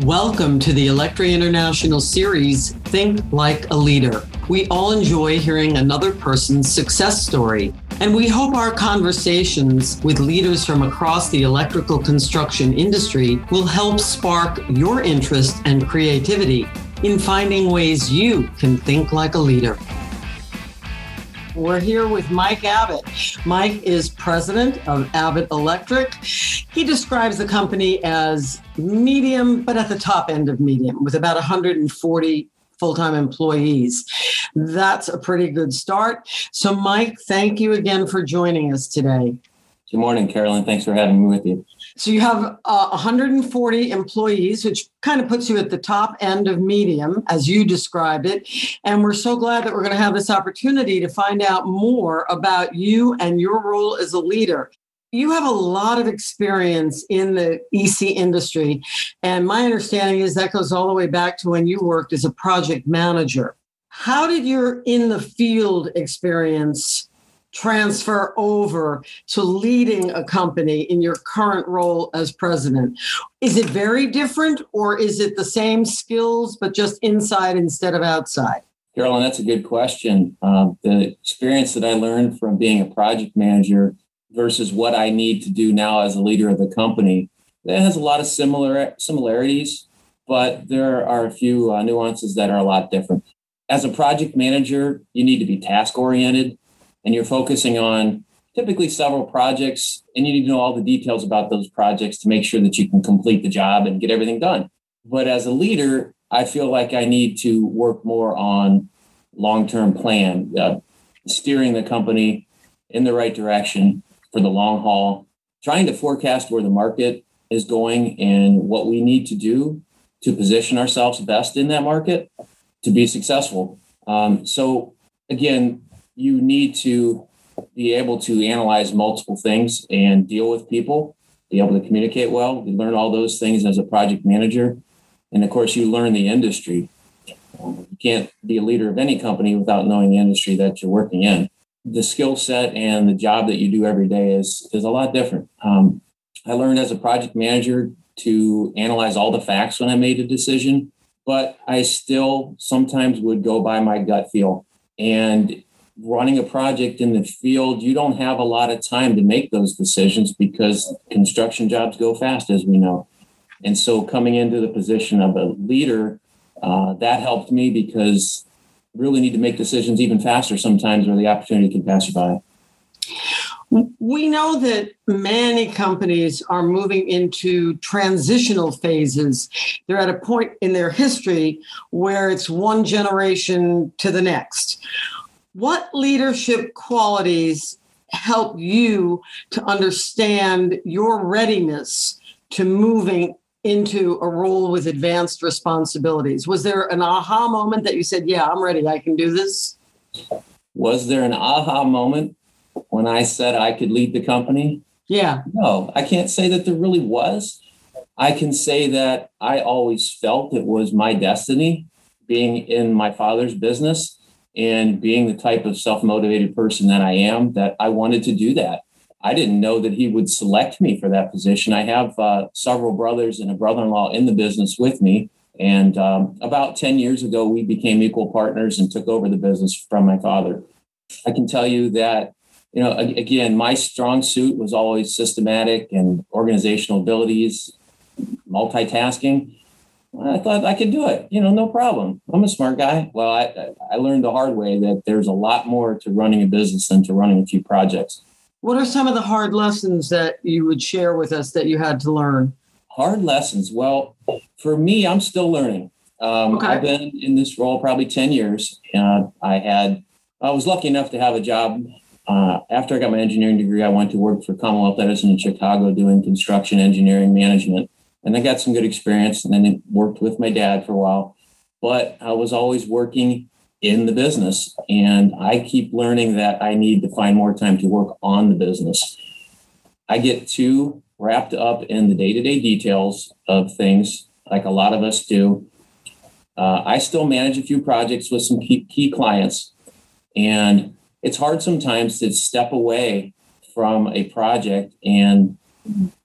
Welcome to the Electri International series, Think Like a Leader. We all enjoy hearing another person's success story, and we hope our conversations with leaders from across the electrical construction industry will help spark your interest and creativity in finding ways you can think like a leader. We're here with Mike Abbott. Mike is president of Abbott Electric. He describes the company as medium, but at the top end of medium, with about 140 full time employees. That's a pretty good start. So, Mike, thank you again for joining us today. Good morning, Carolyn. Thanks for having me with you. So you have uh, 140 employees, which kind of puts you at the top end of medium, as you described it. And we're so glad that we're going to have this opportunity to find out more about you and your role as a leader. You have a lot of experience in the EC industry. And my understanding is that goes all the way back to when you worked as a project manager. How did your in the field experience transfer over to leading a company in your current role as president? Is it very different or is it the same skills but just inside instead of outside? Carolyn, that's a good question. Um, the experience that I learned from being a project manager versus what I need to do now as a leader of the company, that has a lot of similar similarities, but there are a few uh, nuances that are a lot different. As a project manager, you need to be task oriented and you're focusing on typically several projects and you need to know all the details about those projects to make sure that you can complete the job and get everything done. But as a leader, I feel like I need to work more on long-term plan, uh, steering the company in the right direction for the long haul, trying to forecast where the market is going and what we need to do to position ourselves best in that market to be successful. Um, so again, you need to be able to analyze multiple things and deal with people, be able to communicate well. You learn all those things as a project manager. And of course, you learn the industry. You can't be a leader of any company without knowing the industry that you're working in. The skill set and the job that you do every day is, is a lot different. Um, I learned as a project manager to analyze all the facts when I made a decision, but I still sometimes would go by my gut feel. And running a project in the field, you don't have a lot of time to make those decisions because construction jobs go fast, as we know. And so, coming into the position of a leader, uh, that helped me because really need to make decisions even faster sometimes where the opportunity can pass you by. We know that many companies are moving into transitional phases. They're at a point in their history where it's one generation to the next. What leadership qualities help you to understand your readiness to moving into a role with advanced responsibilities? Was there an aha moment that you said, Yeah, I'm ready, I can do this? Was there an aha moment when I said I could lead the company? Yeah. No, I can't say that there really was. I can say that I always felt it was my destiny being in my father's business and being the type of self-motivated person that I am, that I wanted to do that. I didn't know that he would select me for that position. I have uh, several brothers and a brother-in-law in the business with me. And um, about 10 years ago, we became equal partners and took over the business from my father. I can tell you that, you know, again, my strong suit was always systematic and organizational abilities, multitasking. I thought I could do it. You know, no problem. I'm a smart guy. Well, I, I learned the hard way that there's a lot more to running a business than to running a few projects. What are some of the hard lessons that you would share with us that you had to learn? Hard lessons. Well, for me, I'm still learning. Um, okay. I've been in this role probably 10 years. And I had, I was lucky enough to have a job. Uh, after I got my engineering degree, I went to work for Commonwealth Edison in Chicago doing construction engineering management and I got some good experience and then worked with my dad for a while. But I was always working in the business and I keep learning that I need to find more time to work on the business. I get too wrapped up in the day-to-day details of things like a lot of us do. Uh, I still manage a few projects with some key, key clients and it's hard sometimes to step away from a project and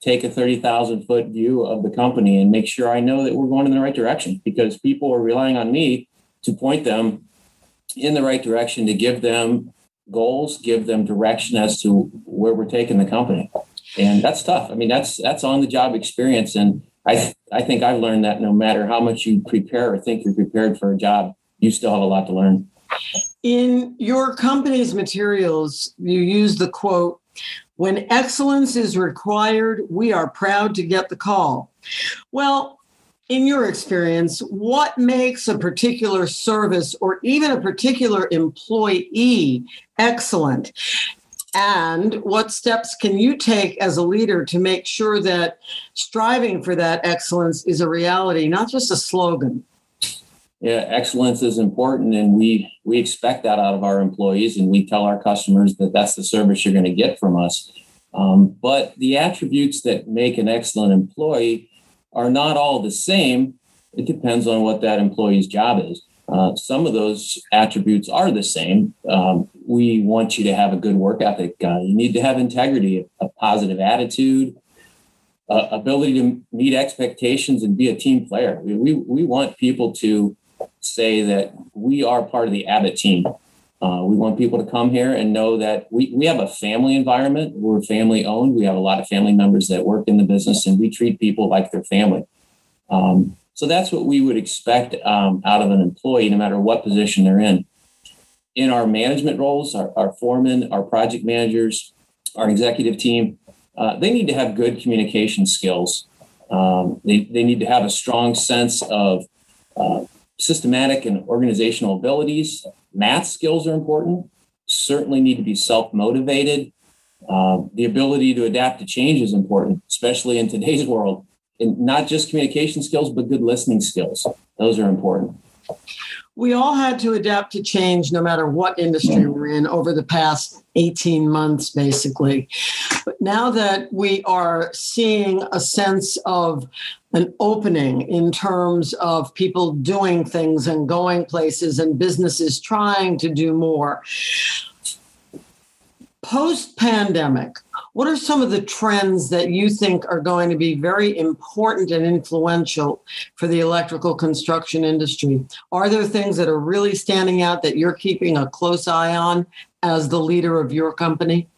take a 30,000 foot view of the company and make sure I know that we're going in the right direction because people are relying on me to point them in the right direction to give them goals, give them direction as to where we're taking the company. And that's tough. I mean, that's that's on the job experience. And I th- I think I've learned that no matter how much you prepare or think you're prepared for a job, you still have a lot to learn. In your company's materials, you use the quote, when excellence is required, we are proud to get the call. Well, in your experience, what makes a particular service or even a particular employee excellent? And what steps can you take as a leader to make sure that striving for that excellence is a reality, not just a slogan? Yeah, excellence is important, and we we expect that out of our employees, and we tell our customers that that's the service you're going to get from us. Um, but the attributes that make an excellent employee are not all the same. It depends on what that employee's job is. Uh, some of those attributes are the same. Um, we want you to have a good work ethic. Uh, you need to have integrity, a, positive attitude, uh, ability to meet expectations, and be a team player. We, we, we want people to say that we are part of the Abbott team. Uh, we want people to come here and know that we, we have a family environment. We're family owned. We have a lot of family members that work in the business, and we treat people like their family. Um, so that's what we would expect um, out of an employee, no matter what position they're in. In our management roles, our, our foremen, our project managers, our executive team, uh, they need to have good communication skills. Um, they, they need to have a strong sense of uh, systematic and organizational abilities. Math skills are important, certainly need to be self motivated. Uh, the ability to adapt to change is important, especially in today's world. And not just communication skills, but good listening skills. Those are important. We all had to adapt to change no matter what industry mm. we're in over the past 18 months, basically. But now that we are seeing a sense of an opening in terms of people doing things and going places and businesses trying to do more. Post pandemic, what are some of the trends that you think are going to be very important and influential for the electrical construction industry? Are there things that are really standing out that you're keeping a close eye on as the leader of your company?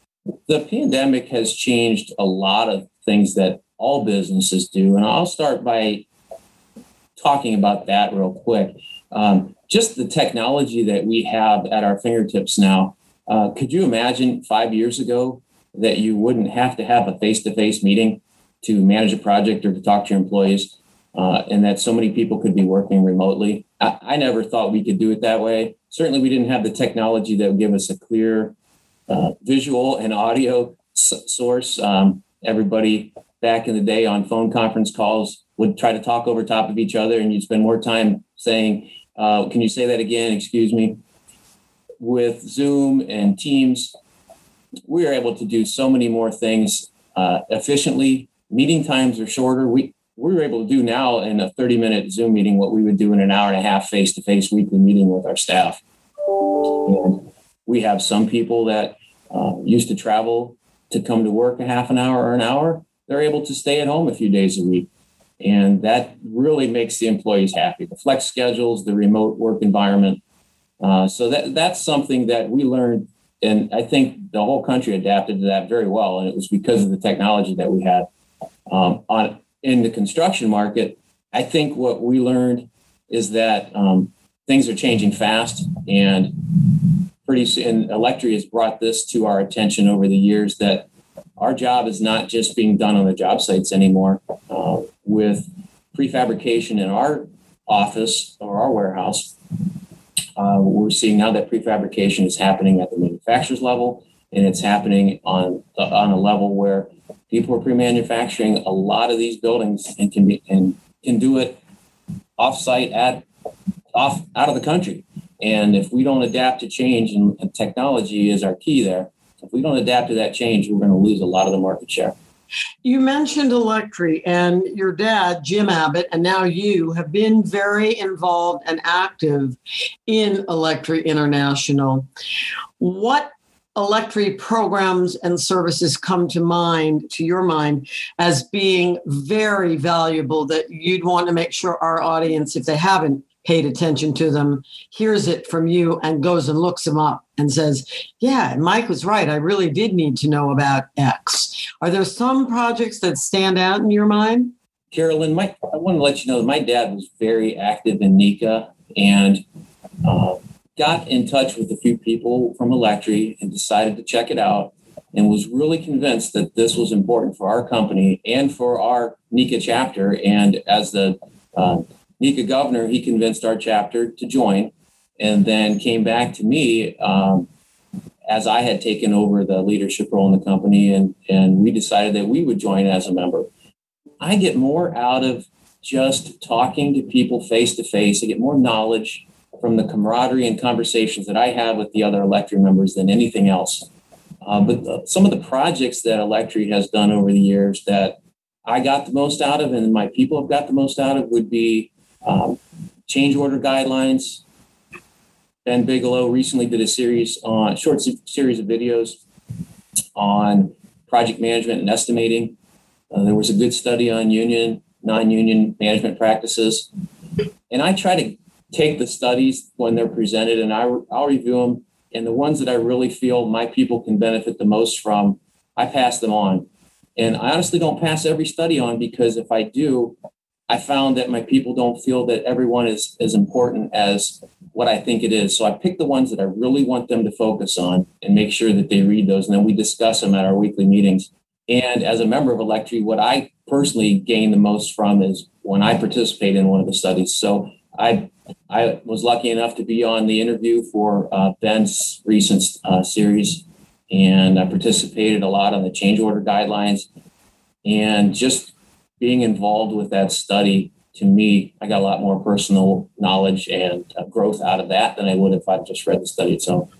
The pandemic has changed a lot of things that all businesses do. And I'll start by talking about that real quick. Um, just the technology that we have at our fingertips now. Uh, could you imagine five years ago that you wouldn't have to have a face to face meeting to manage a project or to talk to your employees, uh, and that so many people could be working remotely? I, I, never thought we could do it that way. Certainly, we didn't have the technology that would give us a clear uh, visual and audio s- source. Um, everybody back in the day on phone conference calls would try to talk over top of each other and you'd spend more time saying uh, can you say that again excuse me with zoom and teams we are able to do so many more things uh, efficiently meeting times are shorter we we were able to do now in a 30 minute zoom meeting what we would do in an hour and a half face to face weekly meeting with our staff and we have some people that uh, used to travel to come to work a half an hour or an hour they're able to stay at home a few days a week. And that really makes the employees happy. The flex schedules, the remote work environment. Uh, so that that's something that we learned, and I think the whole country adapted to that very well. And it was because of the technology that we had um, on in the construction market. I think what we learned is that um, things are changing fast, and pretty soon, Electri has brought this to our attention over the years that our job is not just being done on the job sites anymore. Uh, with prefabrication in our office or our warehouse, uh, we're seeing now that prefabrication is happening at the manufacturer's level, and it's happening on the, on a level where people are pre-manufacturing a lot of these buildings and can be and can do it off-site at off out of the country. And if we don't adapt to change, and, technology is our key there, if we don't adapt to that change, we're going to lose a lot of the market share. You mentioned Electri, and your dad, Jim Abbott, and now you have been very involved and active in Electri International. What Electri programs and services come to mind, to your mind, as being very valuable that you'd want to make sure our audience, if they haven't paid attention to them, hears it from you and goes and looks them up and says, Yeah, Mike was right. I really did need to know about X. Are there some projects that stand out in your mind? Carolyn, my, I want to let you know my dad was very active in NECA and uh, got in touch with a few people from Electri and decided to check it out and was really convinced that this was important for our company and for our NECA chapter. And as the uh, NECA governor, he convinced our chapter to join and then came back to me um, as I had taken over the leadership role in the company and, and we decided that we would join as a member. I get more out of just talking to people face to face. I get more knowledge from the camaraderie and conversations that I have with the other Electri members than anything else. Uh, but the, some of the projects that Electri has done over the years that I got the most out of and my people have got the most out of would be um, change order guidelines. Ben Bigelow recently did a series on short series of videos on project management and estimating. Uh, there was a good study on union, non-union management practices, and I try to take the studies when they're presented and I, I'll review them. And the ones that I really feel my people can benefit the most from, I pass them on. And I honestly don't pass every study on because if I do, I found that my people don't feel that everyone is as important as what I think it is. So I pick the ones that I really want them to focus on and make sure that they read those. And then we discuss them at our weekly meetings. And as a member of Electri, what I personally gain the most from is when I participate in one of the studies. So I I was lucky enough to be on the interview for uh, Ben's recent uh, series, and I participated a lot on the change order guidelines. And just being involved with that study, to me, I got a lot more personal knowledge and uh, growth out of that than I would if I just read the study itself.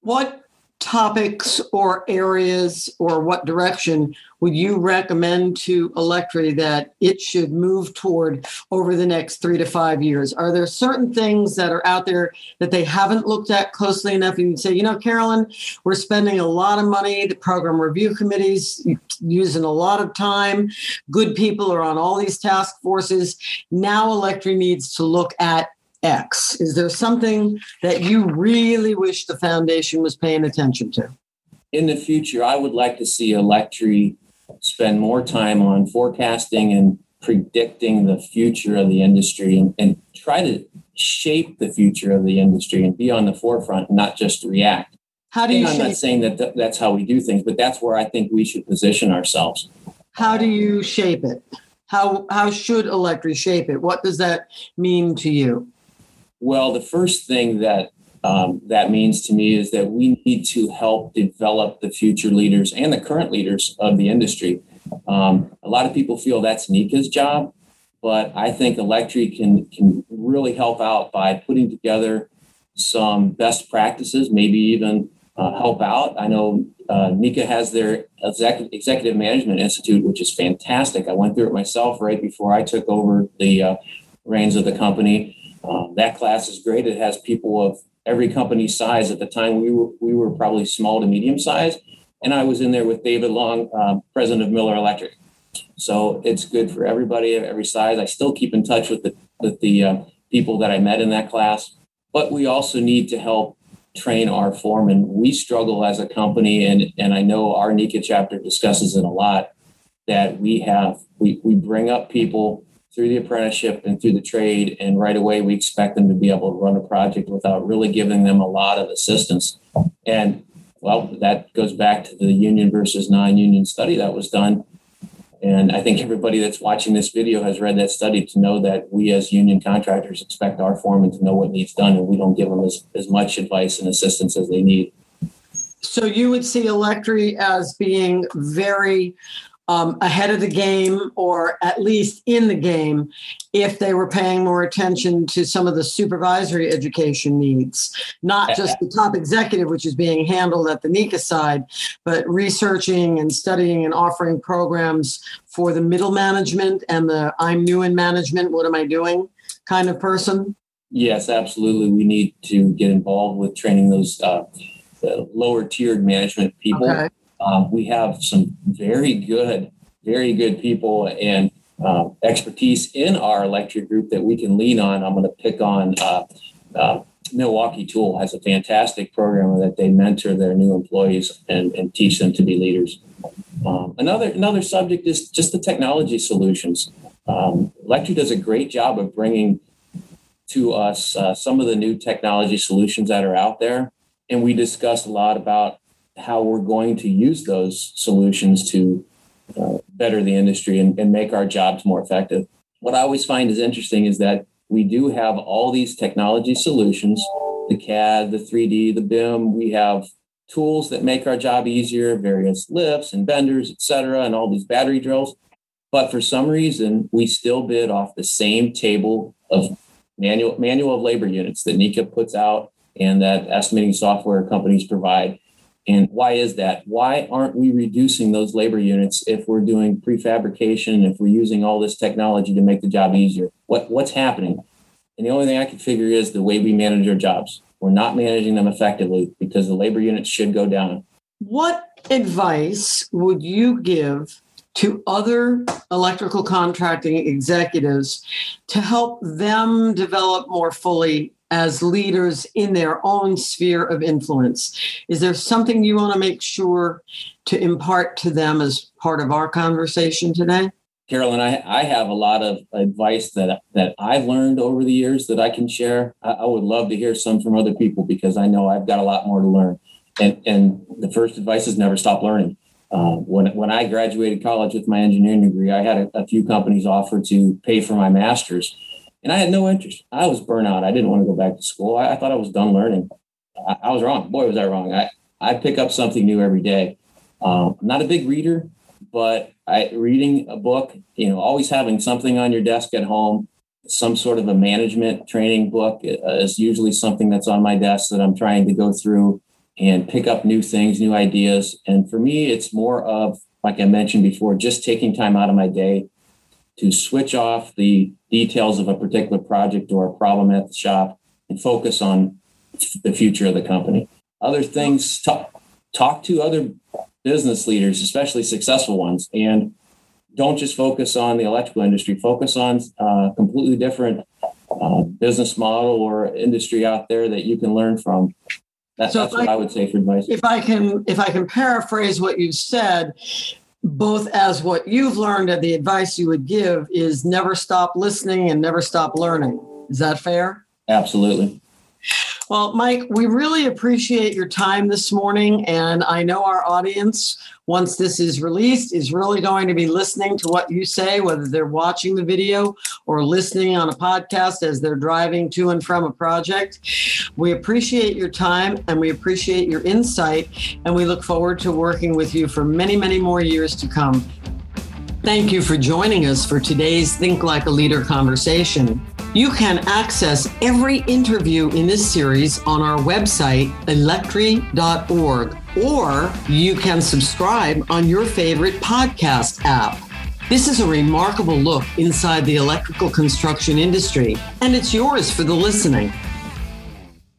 What topics or areas or what direction would you recommend to Electri that it should move toward over the next three to five years? Are there certain things that are out there that they haven't looked at closely enough? And you say, you know, Carolyn, we're spending a lot of money. The program review committees using a lot of time. Good people are on all these task forces. Now Electri needs to look at X? Is there something that you really wish the foundation was paying attention to? In the future, I would like to see Electri spend more time on forecasting and predicting the future of the industry and, and try to shape the future of the industry and be on the forefront, not just react. How do you? I'm not saying that th- that's how we do things, but that's where I think we should position ourselves. How do you shape it? How how should Electri shape it? What does that mean to you? Well, the first thing that um, that means to me is that we need to help develop the future leaders and the current leaders of the industry. Um, a lot of people feel that's NECA's job, but I think Electri can can really help out by putting together some best practices, maybe even uh, help out. I know uh, NECA has their executive, executive Management Institute, which is fantastic. I went through it myself right before I took over the uh, reins of the company. Um, that class is great. It has people of every company size. At the time, we were we were probably small to medium size, and I was in there with David Long, uh, president of Miller Electric. So it's good for everybody of every size. I still keep in touch with the with the uh, people that I met in that class, but we also need to help train our foremen. We struggle as a company, and and I know our NECA chapter discusses it a lot. That we have we we bring up people through the apprenticeship and through the trade. And right away, we expect them to be able to run a project without really giving them a lot of assistance. And well, that goes back to the union versus non union study that was done. And I think everybody that's watching this video has read that study to know that we as union contractors expect our foremen to know what needs done and we don't give them as, as much advice and assistance as they need. So you would see Electri as being very um, ahead of the game or at least in the game if they were paying more attention to some of the supervisory education needs, not just the top executive, which is being handled at the NECA side, but researching and studying and offering programs for the middle management and the I'm new in management, what am I doing kind of person? Yes, absolutely. We need to get involved with training those uh, the lower tiered management people. Okay. Um, we have some very good, very good people and uh, expertise in our electric group that we can lean on. I'm going to pick on uh, uh, Milwaukee Tool has a fantastic program that they mentor their new employees and, and teach them to be leaders. Um, another another subject is just the technology solutions. Um, Electri does a great job of bringing to us uh, some of the new technology solutions that are out there, and we discuss a lot about how we're going to use those solutions to uh, better the industry and, and make our jobs more effective. What I always find is interesting is that we do have all these technology solutions the CAD, the 3D, the BIM. We have tools that make our job easier, various lifts and benders, et cetera, and all these battery drills. But for some reason, we still bid off the same table of manual manual of labor units that NECA puts out and that estimating software companies provide. And why is that? Why aren't we reducing those labor units if we're doing prefabrication, if we're using all this technology to make the job easier? What, what's happening? And the only thing I can figure is the way we manage our jobs. We're not managing them effectively because the labor units should go down. What advice would you give to other electrical contracting executives to help them develop more fully as leaders in their own sphere of influence. Is there something you want to make sure to impart to them as part of our conversation today? Carolyn, I, I have a lot of advice that that I've learned over the years that I can share. I, I would love to hear some from other people because I know I've got a lot more to learn. And and the first advice is never stop learning. Uh, when when I graduated college with my engineering degree, I had a, a few companies offer to pay for my master's and I had no interest. I was burnout. I didn't want to go back to school. I, I thought I was done learning. I, I, was wrong. Boy, was I wrong. I, I pick up something new every day. Um, I'm not a big reader, but I reading a book, you know, always having something on your desk at home, some sort of a management training book uh, is usually something that's on my desk that I'm trying to go through and pick up new things, new ideas. And for me, it's more of, like I mentioned before, just taking time out of my day to switch off the details of a particular project or a problem at the shop and focus on the future of the company. Other things, talk, talk to other business leaders, especially successful ones, and don't just focus on the electrical industry. Focus on a uh, completely different uh, business model or industry out there that you can learn from. That, so that's what I, I would say for advice. If I can, if I can paraphrase what you said, both as what you've learned and the advice you would give is never stop listening and never stop learning. Is that fair? Absolutely. Well, Mike, we really appreciate your time this morning. And I know our audience, once this is released, is really going to be listening to what you say, whether they're watching the video or listening on a podcast as they're driving to and from a project. We appreciate your time and we appreciate your insight. And we look forward to working with you for many, many more years to come. Thank you for joining us for today's Think Like a Leader conversation. You can access every interview in this series on our website, electri.org, or you can subscribe on your favorite podcast app. This is a remarkable look inside the electrical construction industry, and it's yours for the listening.